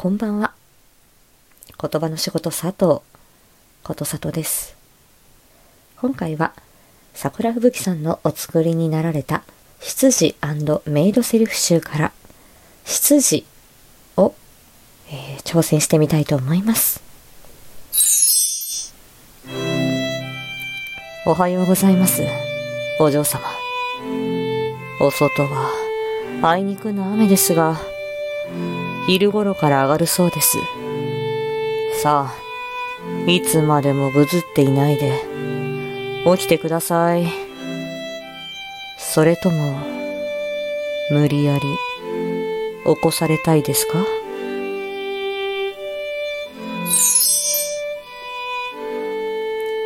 こんばんは。言葉の仕事佐藤、ことさとです。今回は、桜吹雪さんのお作りになられた、執事メイドセリフ集から、執事を、えー挑戦してみたいと思います。おはようございます、お嬢様。お外は、あいにくの雨ですが、昼頃から上がるそうです。さあ、いつまでもぐずっていないで、起きてください。それとも、無理やり、起こされたいですか？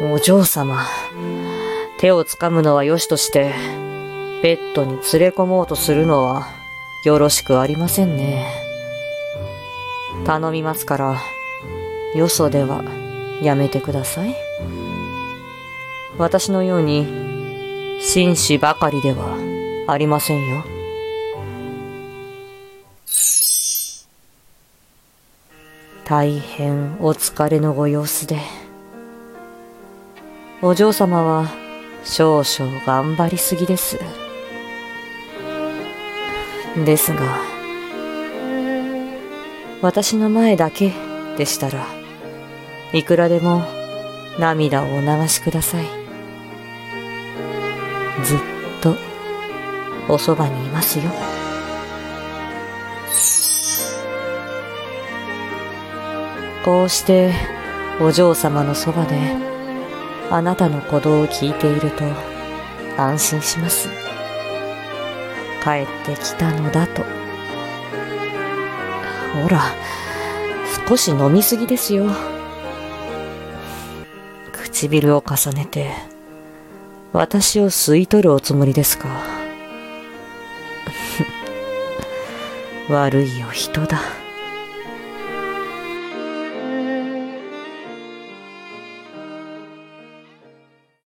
お嬢様、手をつかむのはよしとして、ベッドに連れ込もうとするのは、よろしくありませんね。頼みますから、よそではやめてください。私のように、紳士ばかりではありませんよ。大変お疲れのご様子で、お嬢様は少々頑張りすぎです。ですが、私の前だけでしたら、いくらでも涙をお流しください。ずっとおそばにいますよ。こうしてお嬢様のそばであなたの鼓動を聞いていると安心します。帰ってきたのだと。ほら、少し飲みすぎですよ。唇を重ねて、私を吸い取るおつもりですか？悪いお人だ。